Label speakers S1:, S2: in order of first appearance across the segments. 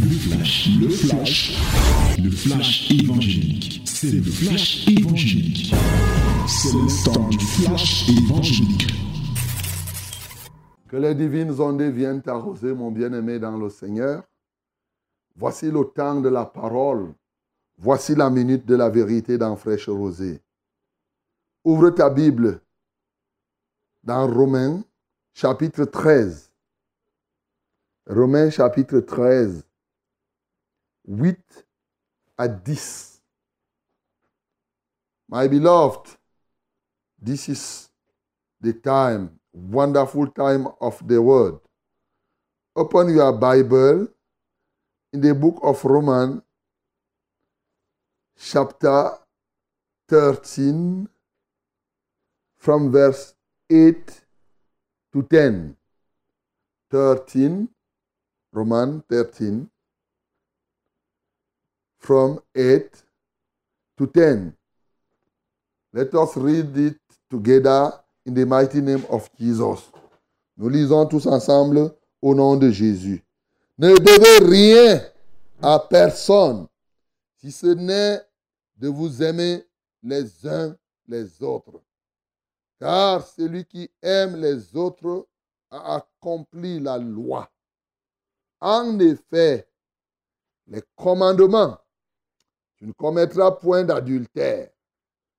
S1: Le flash, le flash, le flash évangélique. C'est le flash évangélique. C'est le temps du flash évangélique.
S2: Que les divines ondes viennent arroser mon bien-aimé dans le Seigneur. Voici le temps de la parole. Voici la minute de la vérité dans Fraîche Rosée. Ouvre ta Bible dans Romains chapitre 13. Romains chapitre 13, 8 à 10. My beloved, this is the time, wonderful time of the word. Open your Bible in the book of Romans, chapter 13, from verse 8 to 10. 13, Romans 13, from 8 to 10. Let us read it together in the mighty name of Jesus. Nous lisons tous ensemble au nom de Jésus. Ne devez rien à personne, si ce n'est de vous aimer les uns les autres. Car celui qui aime les autres a accompli la loi. En effet, les commandements, tu ne commettras point d'adultère,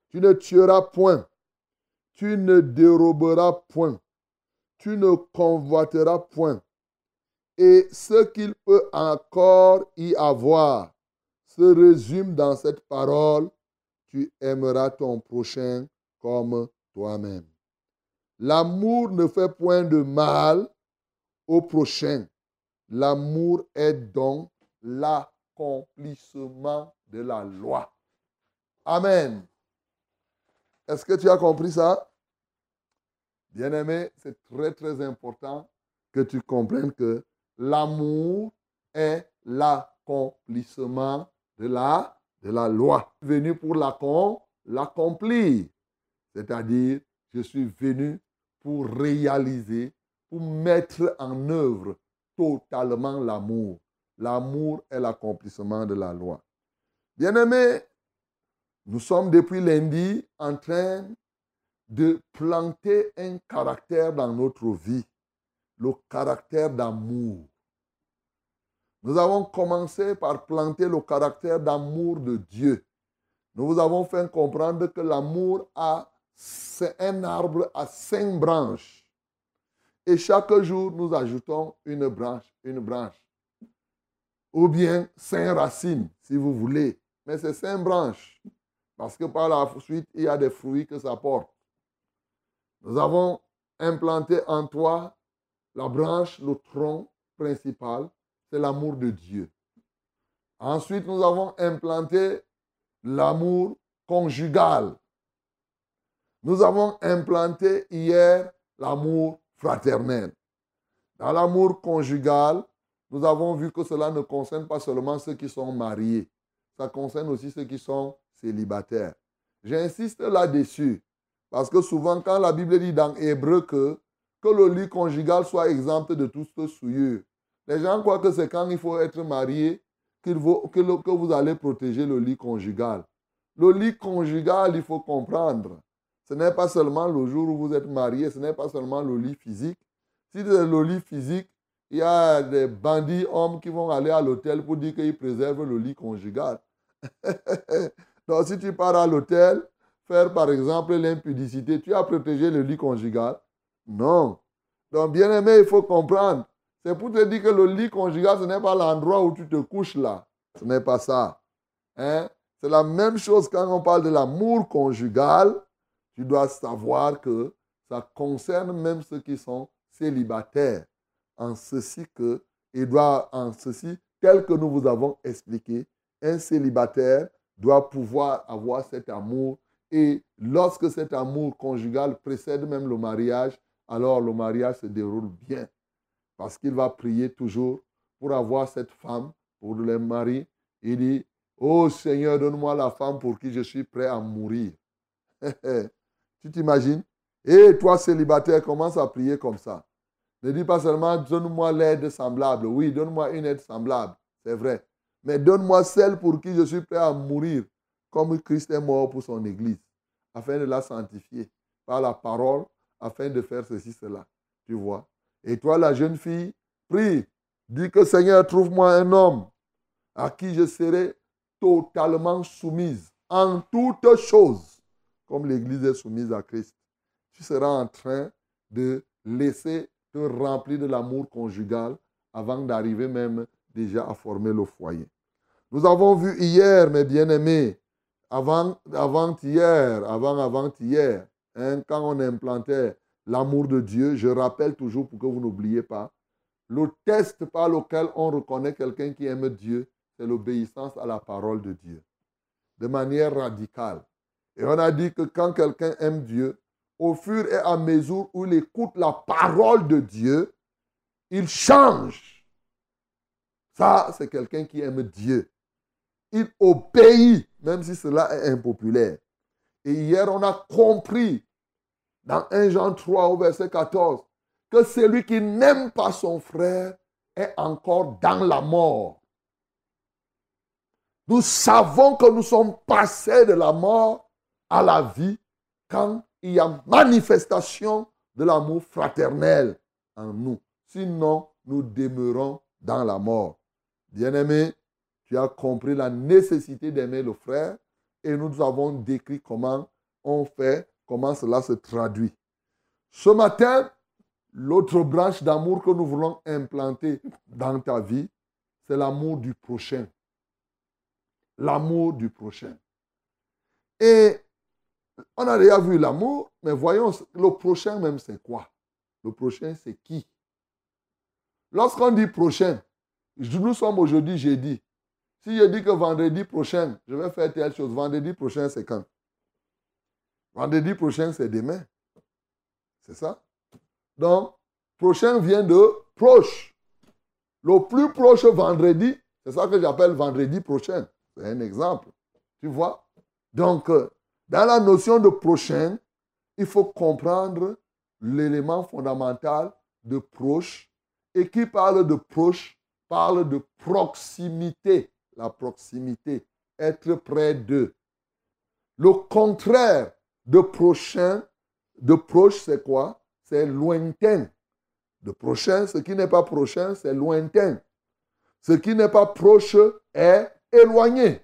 S2: tu ne tueras point, tu ne déroberas point, tu ne convoiteras point. Et ce qu'il peut encore y avoir se résume dans cette parole, tu aimeras ton prochain comme toi-même. L'amour ne fait point de mal au prochain. L'amour est donc l'accomplissement de la loi. Amen. Est-ce que tu as compris ça? Bien-aimé, c'est très très important que tu comprennes que l'amour est l'accomplissement de la, de la loi. Venu pour l'accomplir. C'est-à-dire, je suis venu pour réaliser, pour mettre en œuvre totalement l'amour. L'amour est l'accomplissement de la loi. Bien-aimés, nous sommes depuis lundi en train de planter un caractère dans notre vie, le caractère d'amour. Nous avons commencé par planter le caractère d'amour de Dieu. Nous vous avons fait comprendre que l'amour a c'est un arbre à cinq branches. Et chaque jour, nous ajoutons une branche, une branche. Ou bien cinq racines, si vous voulez. Mais c'est cinq branches. Parce que par la suite, il y a des fruits que ça porte. Nous avons implanté en toi la branche, le tronc principal, c'est l'amour de Dieu. Ensuite, nous avons implanté l'amour conjugal. Nous avons implanté hier l'amour fraternel. Dans l'amour conjugal, nous avons vu que cela ne concerne pas seulement ceux qui sont mariés, ça concerne aussi ceux qui sont célibataires. J'insiste là-dessus, parce que souvent quand la Bible dit dans Hébreu que, que le lit conjugal soit exempt de toute souillure, les gens croient que c'est quand il faut être marié que, que vous allez protéger le lit conjugal. Le lit conjugal, il faut comprendre, ce n'est pas seulement le jour où vous êtes marié, ce n'est pas seulement le lit physique. Si c'est le lit physique, il y a des bandits hommes qui vont aller à l'hôtel pour dire qu'ils préservent le lit conjugal. Donc si tu pars à l'hôtel, faire par exemple l'impudicité, tu as protégé le lit conjugal Non. Donc bien aimé, il faut comprendre. C'est pour te dire que le lit conjugal, ce n'est pas l'endroit où tu te couches là. Ce n'est pas ça. Hein? C'est la même chose quand on parle de l'amour conjugal tu dois savoir que ça concerne même ceux qui sont célibataires. En ceci que, doit, en ceci, tel que nous vous avons expliqué, un célibataire doit pouvoir avoir cet amour. Et lorsque cet amour conjugal précède même le mariage, alors le mariage se déroule bien. Parce qu'il va prier toujours pour avoir cette femme, pour le mari. Il dit, oh Seigneur, donne-moi la femme pour qui je suis prêt à mourir. Tu t'imagines? Et toi, célibataire, commence à prier comme ça. Ne dis pas seulement donne-moi l'aide semblable. Oui, donne-moi une aide semblable. c'est vrai. Mais donne-moi celle pour qui je suis prêt à mourir, comme Christ est mort pour son Église, afin de la sanctifier par la parole, afin de faire ceci, cela. Tu vois? Et toi, la jeune fille, prie, dis que Seigneur, trouve-moi un homme à qui je serai totalement soumise en toutes choses, comme l'Église est soumise à Christ. Tu seras en train de laisser te remplir de l'amour conjugal avant d'arriver même déjà à former le foyer. Nous avons vu hier, mes bien-aimés, avant, avant-hier, avant, avant-hier, hein, quand on implantait l'amour de Dieu, je rappelle toujours pour que vous n'oubliez pas, le test par lequel on reconnaît quelqu'un qui aime Dieu, c'est l'obéissance à la parole de Dieu, de manière radicale. Et on a dit que quand quelqu'un aime Dieu, au fur et à mesure où il écoute la parole de Dieu, il change. Ça, c'est quelqu'un qui aime Dieu. Il obéit, même si cela est impopulaire. Et hier, on a compris dans 1 Jean 3 au verset 14 que celui qui n'aime pas son frère est encore dans la mort. Nous savons que nous sommes passés de la mort à la vie quand il y a manifestation de l'amour fraternel en nous. Sinon, nous demeurons dans la mort. Bien-aimé, tu as compris la nécessité d'aimer le frère et nous avons décrit comment on fait, comment cela se traduit. Ce matin, l'autre branche d'amour que nous voulons implanter dans ta vie, c'est l'amour du prochain. L'amour du prochain. Et on a déjà vu l'amour, mais voyons, le prochain même, c'est quoi? Le prochain, c'est qui? Lorsqu'on dit prochain, nous sommes aujourd'hui jeudi. Si je dis que vendredi prochain, je vais faire telle chose, vendredi prochain, c'est quand? Vendredi prochain, c'est demain. C'est ça? Donc, prochain vient de proche. Le plus proche vendredi, c'est ça que j'appelle vendredi prochain. C'est un exemple. Tu vois? Donc, euh, dans la notion de prochain, il faut comprendre l'élément fondamental de proche. Et qui parle de proche parle de proximité. La proximité, être près d'eux. Le contraire de prochain, de proche, c'est quoi? C'est lointain. De prochain, ce qui n'est pas prochain, c'est lointain. Ce qui n'est pas proche est éloigné.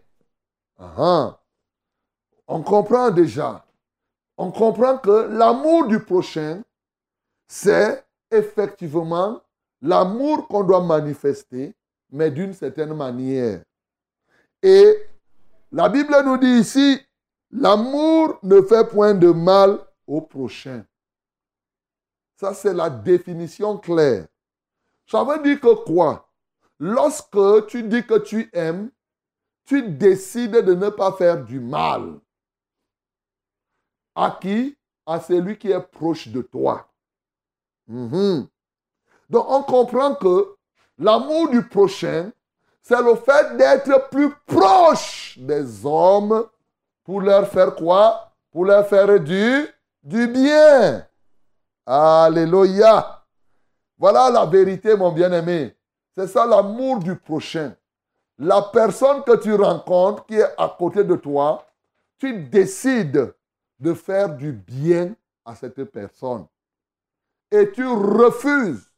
S2: Ah on comprend déjà. On comprend que l'amour du prochain, c'est effectivement l'amour qu'on doit manifester, mais d'une certaine manière. Et la Bible nous dit ici, l'amour ne fait point de mal au prochain. Ça, c'est la définition claire. Ça veut dire que quoi? Lorsque tu dis que tu aimes, tu décides de ne pas faire du mal. À qui? À celui qui est proche de toi. Mhm. Donc on comprend que l'amour du prochain, c'est le fait d'être plus proche des hommes pour leur faire quoi? Pour leur faire du, du bien. Alléluia. Voilà la vérité, mon bien-aimé. C'est ça l'amour du prochain. La personne que tu rencontres qui est à côté de toi, tu décides de faire du bien à cette personne. Et tu refuses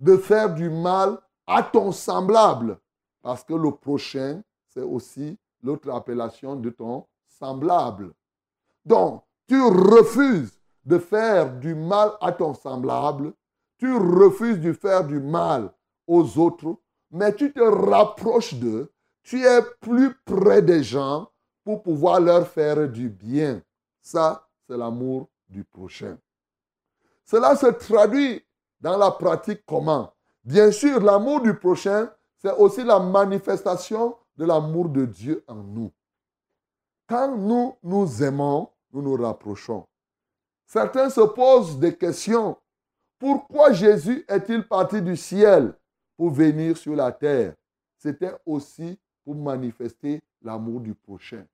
S2: de faire du mal à ton semblable. Parce que le prochain, c'est aussi l'autre appellation de ton semblable. Donc, tu refuses de faire du mal à ton semblable, tu refuses de faire du mal aux autres, mais tu te rapproches d'eux, tu es plus près des gens pour pouvoir leur faire du bien. Ça, c'est l'amour du prochain. Cela se traduit dans la pratique comment? Bien sûr, l'amour du prochain, c'est aussi la manifestation de l'amour de Dieu en nous. Quand nous nous aimons, nous nous rapprochons. Certains se posent des questions. Pourquoi Jésus est-il parti du ciel pour venir sur la terre? C'était aussi pour manifester l'amour du prochain.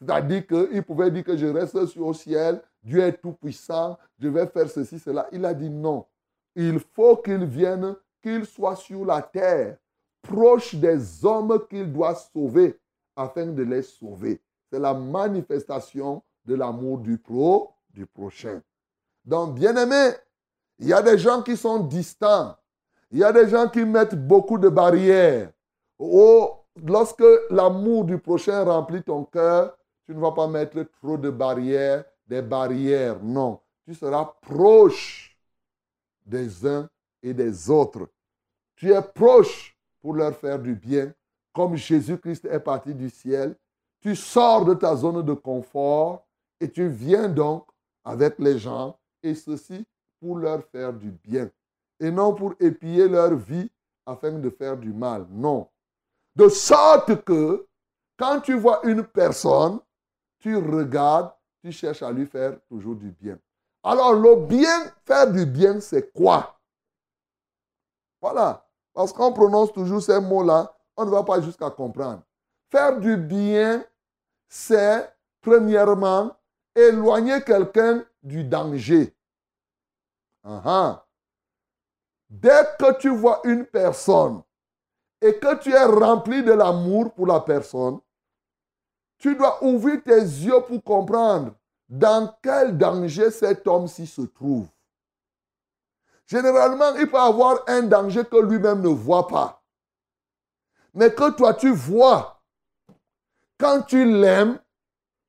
S2: C'est-à-dire qu'il pouvait dire que je reste sur le ciel, Dieu est tout puissant, je vais faire ceci, cela. Il a dit non. Il faut qu'il vienne, qu'il soit sur la terre proche des hommes qu'il doit sauver afin de les sauver. C'est la manifestation de l'amour du pro, du prochain. Donc, bien aimé, il y a des gens qui sont distants. Il y a des gens qui mettent beaucoup de barrières. Oh, lorsque l'amour du prochain remplit ton cœur, tu ne vas pas mettre trop de barrières, des barrières. Non, tu seras proche des uns et des autres. Tu es proche pour leur faire du bien, comme Jésus-Christ est parti du ciel. Tu sors de ta zone de confort et tu viens donc avec les gens, et ceci pour leur faire du bien, et non pour épier leur vie afin de faire du mal. Non. De sorte que quand tu vois une personne, tu regardes, tu cherches à lui faire toujours du bien. Alors le bien, faire du bien, c'est quoi? Voilà. Parce qu'on prononce toujours ces mots-là, on ne va pas jusqu'à comprendre. Faire du bien, c'est premièrement éloigner quelqu'un du danger. Dès que tu vois une personne et que tu es rempli de l'amour pour la personne, tu dois ouvrir tes yeux pour comprendre dans quel danger cet homme-ci se trouve. Généralement, il peut avoir un danger que lui-même ne voit pas. Mais que toi, tu vois. Quand tu l'aimes,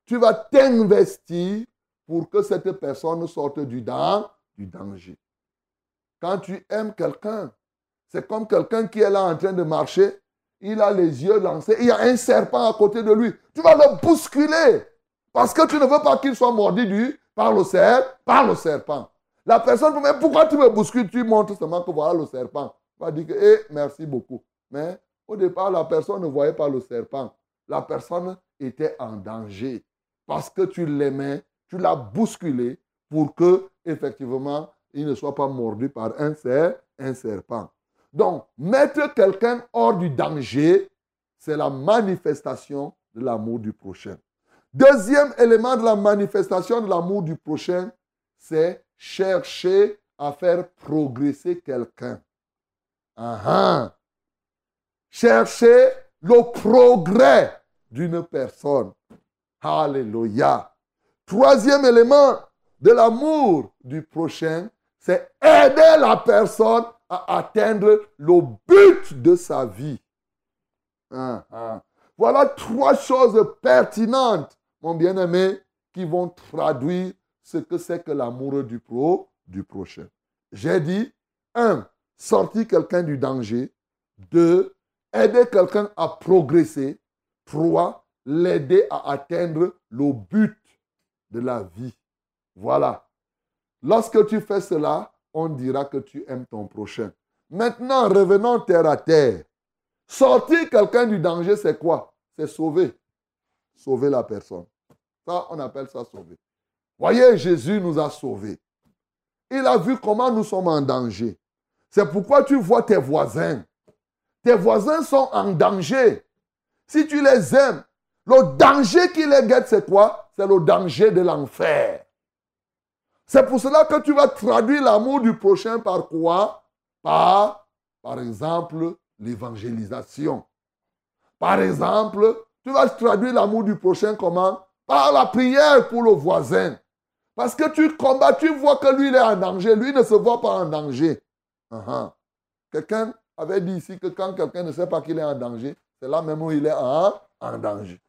S2: tu vas t'investir pour que cette personne sorte du, du danger. Quand tu aimes quelqu'un, c'est comme quelqu'un qui est là en train de marcher, il a les yeux lancés, il y a un serpent à côté de lui. Tu vas le bousculer parce que tu ne veux pas qu'il soit mordu du, par, le serpent, par le serpent. La personne mais pourquoi tu me bouscules? Tu montres seulement que voilà le serpent. Tu vas dire que, eh, merci beaucoup. Mais au départ, la personne ne voyait pas le serpent. La personne était en danger parce que tu l'aimais, tu l'as bousculé pour que, effectivement, il ne soit pas mordu par un, un serpent. Donc, mettre quelqu'un hors du danger, c'est la manifestation de l'amour du prochain. Deuxième élément de la manifestation de l'amour du prochain, c'est chercher à faire progresser quelqu'un. Chercher le progrès d'une personne. Alléluia. Troisième élément de l'amour du prochain, c'est aider la personne à atteindre le but de sa vie. Voilà trois choses pertinentes, mon bien-aimé, qui vont traduire ce que c'est que l'amour du pro, du prochain. J'ai dit, un, sortir quelqu'un du danger. Deux, aider quelqu'un à progresser. Trois, l'aider à atteindre le but de la vie. Voilà. Lorsque tu fais cela, on dira que tu aimes ton prochain. Maintenant, revenons terre à terre. Sortir quelqu'un du danger, c'est quoi? C'est sauver. Sauver la personne. Ça, on appelle ça sauver. Voyez, Jésus nous a sauvés. Il a vu comment nous sommes en danger. C'est pourquoi tu vois tes voisins. Tes voisins sont en danger. Si tu les aimes, le danger qui les guette, c'est quoi? C'est le danger de l'enfer. C'est pour cela que tu vas traduire l'amour du prochain par quoi? Par, par exemple, l'évangélisation. Par exemple, tu vas traduire l'amour du prochain comment? Par la prière pour le voisin. Parce que tu combats, tu vois que lui, il est en danger. Lui ne se voit pas en danger. Uh-huh. Quelqu'un avait dit ici que quand quelqu'un ne sait pas qu'il est en danger, c'est là même où il est en, en danger.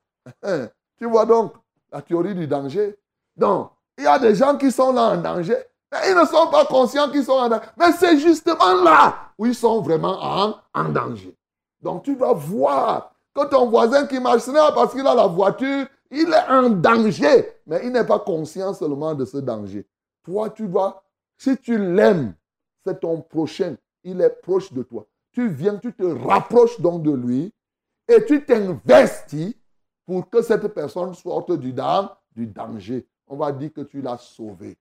S2: tu vois donc la théorie du danger? Donc, il y a des gens qui sont là en danger, mais ils ne sont pas conscients qu'ils sont en danger. Mais c'est justement là où ils sont vraiment en, en danger. Donc, tu dois voir que ton voisin qui marche, ce n'est pas parce qu'il a la voiture, il est en danger, mais il n'est pas conscient seulement de ce danger. Toi, tu dois, si tu l'aimes, c'est ton prochain, il est proche de toi. Tu viens, tu te rapproches donc de lui et tu t'investis pour que cette personne sorte du, du danger. On va dire que tu l'as sauvé.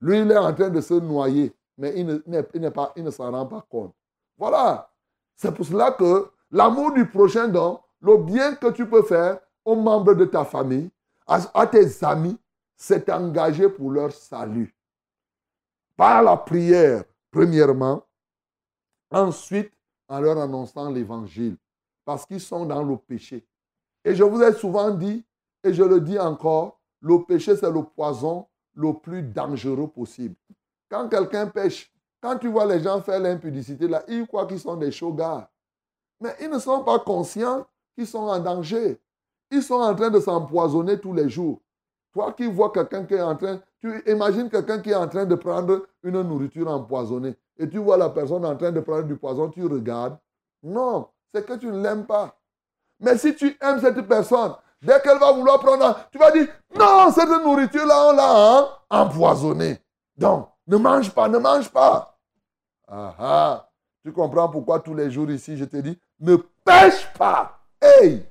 S2: Lui, il est en train de se noyer, mais il ne, s'en rend pas compte. Voilà. C'est pour cela que l'amour du prochain, donc, le bien que tu peux faire aux membres de ta famille, à, à tes amis, c'est engagé pour leur salut. Par la prière, premièrement. Ensuite, en leur annonçant l'évangile parce qu'ils sont dans le péché. Et je vous ai souvent dit, et je le dis encore, le péché, c'est le poison le plus dangereux possible. Quand quelqu'un pêche, quand tu vois les gens faire l'impudicité, là, ils croient qu'ils sont des gars. Mais ils ne sont pas conscients qu'ils sont en danger. Ils sont en train de s'empoisonner tous les jours. Toi qui vois quelqu'un qui est en train, tu imagines quelqu'un qui est en train de prendre une nourriture empoisonnée et tu vois la personne en train de prendre du poison, tu regardes. Non, c'est que tu ne l'aimes pas. Mais si tu aimes cette personne, dès qu'elle va vouloir prendre, tu vas dire, non, cette nourriture-là, on l'a hein, empoisonnée. Donc, ne mange pas, ne mange pas. Ah ah. Tu comprends pourquoi tous les jours ici, je te dis, ne pêche pas. Hey,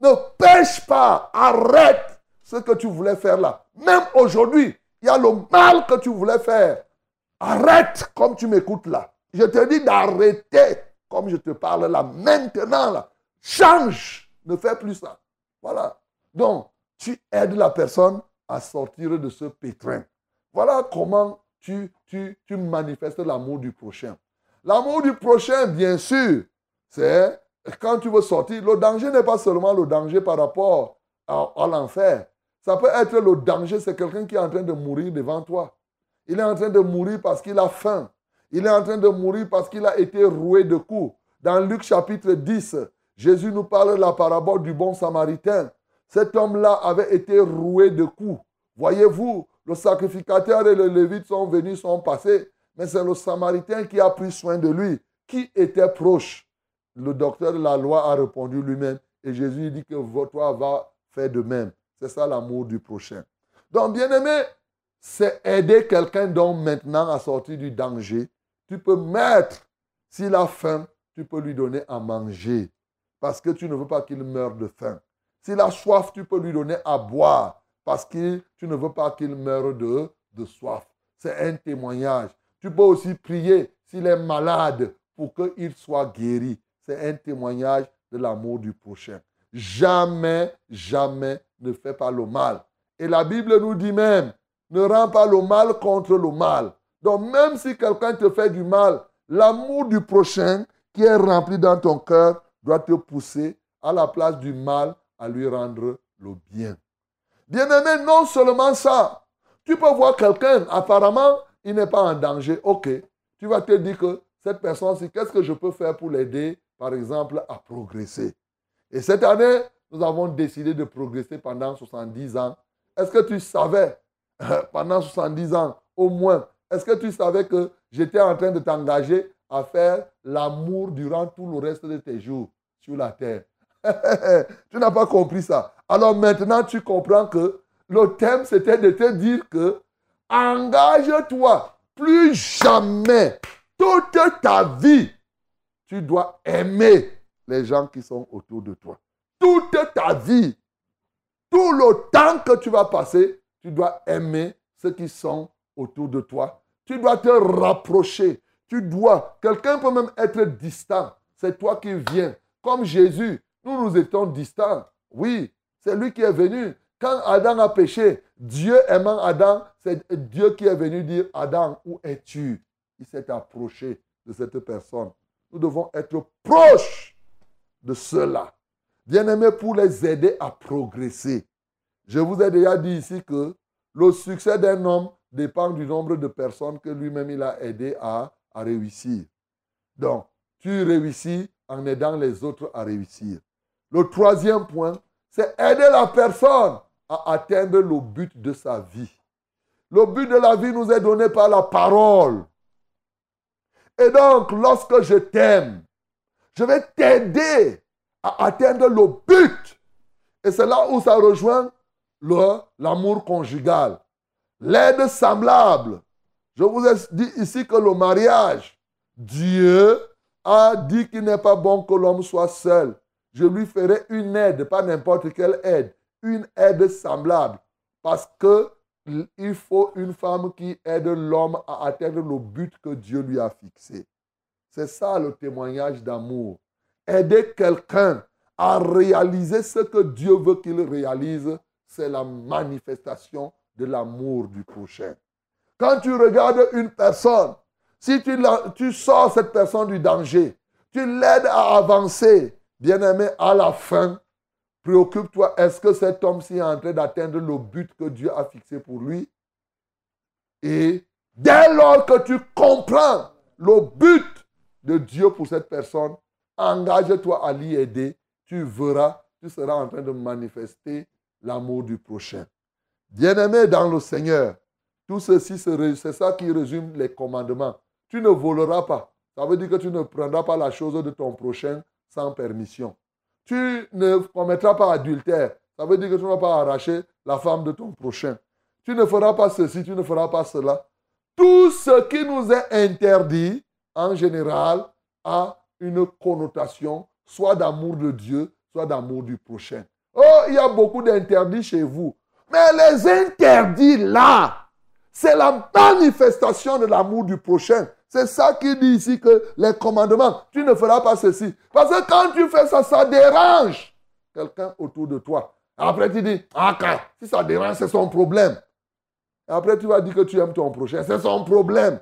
S2: ne pêche pas. Arrête ce que tu voulais faire là. Même aujourd'hui, il y a le mal que tu voulais faire. Arrête comme tu m'écoutes là. Je te dis d'arrêter comme je te parle là, maintenant là. Change. Ne fais plus ça. Voilà. Donc, tu aides la personne à sortir de ce pétrin. Voilà comment tu, manifestes l'amour du prochain. L'amour du prochain, bien sûr, c'est quand tu veux sortir. Le danger n'est pas seulement le danger par rapport à l'enfer. Ça peut être le danger, c'est quelqu'un qui est en train de mourir devant toi. Il est en train de mourir parce qu'il a faim. Il est en train de mourir parce qu'il a été roué de coups. Dans Luc chapitre 10, Jésus nous parle de la parabole du bon samaritain. Cet homme-là avait été roué de coups. Voyez-vous, le sacrificateur et le lévite sont venus, sont passés, mais c'est le samaritain qui a pris soin de lui, qui était proche. Le docteur de la loi a répondu lui-même et Jésus dit que toi va faire de même. C'est ça l'amour du prochain. Donc, bien aimé, c'est aider quelqu'un donc maintenant à sortir du danger. Tu peux mettre, s'il a faim, tu peux lui donner à manger parce que tu ne veux pas qu'il meure de faim. S'il a soif, tu peux lui donner à boire parce que tu ne veux pas qu'il meure de, de soif. C'est un témoignage. Tu peux aussi prier s'il est malade pour qu'il soit guéri. C'est un témoignage de l'amour du prochain. Jamais, jamais ne fais pas le mal. Et la Bible nous dit même, ne rends pas le mal contre le mal. Donc même si quelqu'un te fait du mal, l'amour du prochain qui est rempli dans ton cœur doit te pousser à la place du mal à lui rendre le bien. Bien-aimé, non seulement ça, tu peux voir quelqu'un, apparemment, il n'est pas en danger. Ok, tu vas te dire que cette personne-ci, qu'est-ce que je peux faire pour l'aider, par exemple, à progresser? Et cette année, nous avons décidé de progresser pendant 70 ans. Est-ce que tu savais, pendant 70 ans au moins, est-ce que tu savais que j'étais en train de t'engager à faire l'amour durant tout le reste de tes jours? La terre Tu n'as pas compris ça. Alors maintenant, tu comprends que le thème, c'était de te dire que engage-toi. Plus jamais, toute ta vie, tu dois aimer les gens qui sont autour de toi toute ta vie, tout le temps que tu vas passer, tu dois aimer ceux qui sont autour de toi. Tu dois te rapprocher. Tu dois. Quelqu'un peut même être distant. C'est toi qui viens. Comme Jésus, nous nous étions distants. Oui, c'est lui qui est venu. Quand Adam a péché, Dieu aimant Adam, c'est Dieu qui est venu dire, Adam, où es-tu? Il s'est approché de cette personne. Nous devons être proches de cela bien-aimés, pour les aider à progresser. Je vous ai déjà dit ici que le succès d'un homme dépend du nombre de personnes que lui-même il a aidé à, à réussir. Donc, tu réussis en aidant les autres à réussir. Le troisième point, c'est aider la personne à atteindre le but de sa vie. Le but de la vie nous est donné par la parole. Et donc, lorsque je t'aime, je vais t'aider atteindre le but. Et c'est là où ça rejoint l'amour conjugal. L'aide semblable. Je vous ai dit ici que le mariage, Dieu a dit qu'il n'est pas bon que l'homme soit seul. Je lui ferai une aide, pas n'importe quelle aide, une aide semblable. Parce que il faut une femme qui aide l'homme à atteindre le but que Dieu lui a fixé. C'est ça le témoignage d'amour aider quelqu'un à réaliser ce que Dieu veut qu'il réalise, c'est la manifestation de l'amour du prochain. Quand tu regardes une personne, si tu, tu sors cette personne du danger, Tu l'aides à avancer. Bien-aimé, à la fin, préoccupe-toi, est-ce que cet homme-ci est en train d'atteindre le but que Dieu a fixé pour lui Et dès lors que tu comprends le but de Dieu pour cette personne, engage-toi à l'y aider. Tu verras, tu seras en train de manifester l'amour du prochain. Bien-aimé dans le Seigneur, tout ceci, c'est ça qui résume les commandements. Tu ne voleras pas. Ça veut dire que tu ne prendras pas la chose de ton prochain sans permission. Tu ne commettras pas adultère. Ça veut dire que tu ne vas pas arracher la femme de ton prochain. Tu ne feras pas ceci, tu ne feras pas cela. Tout ce qui nous est interdit, en général, a une connotation soit d'amour de Dieu, soit d'amour du prochain. Oh, il y a beaucoup d'interdits chez vous. Mais les interdits là, c'est la manifestation de l'amour du prochain. C'est ça qui dit ici que les commandements, tu ne feras pas ceci. Parce que quand tu fais ça, ça dérange quelqu'un autour de toi. Après, tu dis, ah, si ça dérange, c'est son problème. Après, tu vas dire que tu aimes ton prochain, c'est son problème.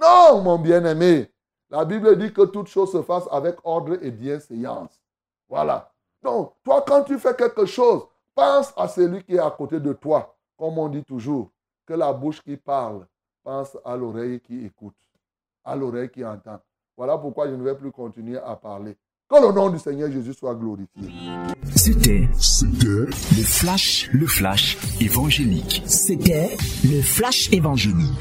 S2: Non, mon bien-aimé. La Bible dit que toute chose se fasse avec ordre et bienséance. Voilà. Donc, toi, quand tu fais quelque chose, pense à celui qui est à côté de toi. Comme on dit toujours, que la bouche qui parle pense à l'oreille qui écoute à l'oreille qui entend. Voilà pourquoi je ne vais plus continuer à parler. Que le nom du Seigneur Jésus soit glorifié.
S1: C'était, c'était le flash, le flash évangélique.
S3: C'était le flash évangélique.